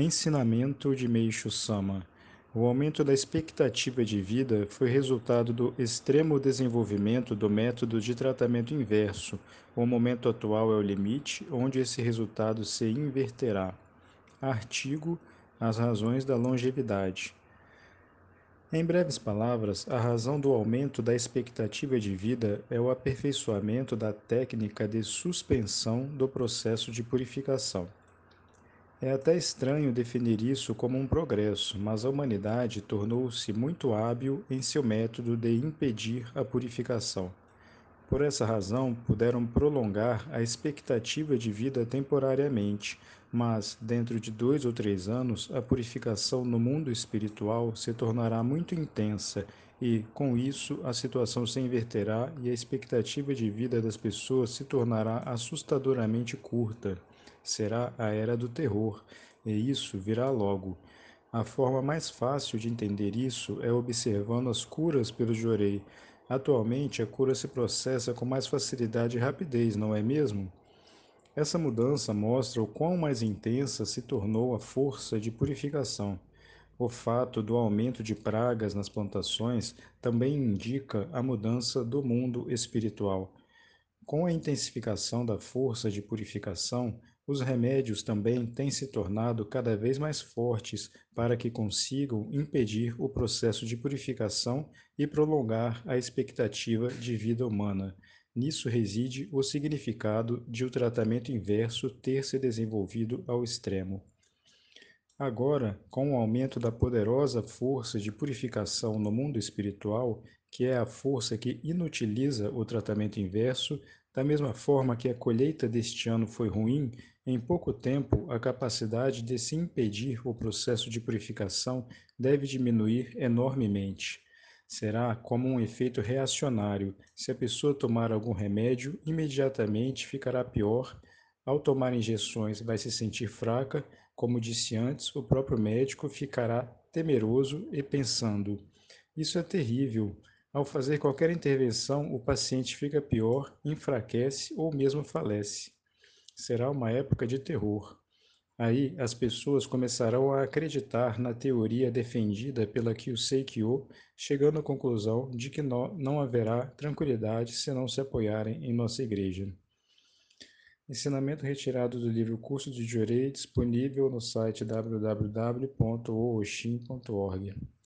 Ensinamento de Meishu Sama O aumento da expectativa de vida foi resultado do extremo desenvolvimento do método de tratamento inverso. O momento atual é o limite, onde esse resultado se inverterá. Artigo As razões da longevidade. Em breves palavras, a razão do aumento da expectativa de vida é o aperfeiçoamento da técnica de suspensão do processo de purificação. É até estranho definir isso como um progresso, mas a humanidade tornou-se muito hábil em seu método de impedir a purificação. Por essa razão, puderam prolongar a expectativa de vida temporariamente, mas, dentro de dois ou três anos, a purificação no mundo espiritual se tornará muito intensa e, com isso, a situação se inverterá e a expectativa de vida das pessoas se tornará assustadoramente curta será a era do terror, e isso virá logo. A forma mais fácil de entender isso é observando as curas pelo Jorei. Atualmente, a cura se processa com mais facilidade e rapidez, não é mesmo? Essa mudança mostra o quão mais intensa se tornou a força de purificação. O fato do aumento de pragas nas plantações também indica a mudança do mundo espiritual. Com a intensificação da força de purificação, os remédios também têm se tornado cada vez mais fortes para que consigam impedir o processo de purificação e prolongar a expectativa de vida humana. Nisso reside o significado de o tratamento inverso ter se desenvolvido ao extremo. Agora, com o aumento da poderosa força de purificação no mundo espiritual, que é a força que inutiliza o tratamento inverso, da mesma forma que a colheita deste ano foi ruim, em pouco tempo a capacidade de se impedir o processo de purificação deve diminuir enormemente. Será como um efeito reacionário. Se a pessoa tomar algum remédio, imediatamente ficará pior. Ao tomar injeções, vai se sentir fraca. Como disse antes, o próprio médico ficará temeroso e pensando: Isso é terrível. Ao fazer qualquer intervenção, o paciente fica pior, enfraquece ou mesmo falece. Será uma época de terror. Aí as pessoas começarão a acreditar na teoria defendida pela Kyusei Kyo, chegando à conclusão de que não haverá tranquilidade se não se apoiarem em nossa igreja. Ensinamento retirado do livro Curso de Jorei, disponível no site www.ooshin.org.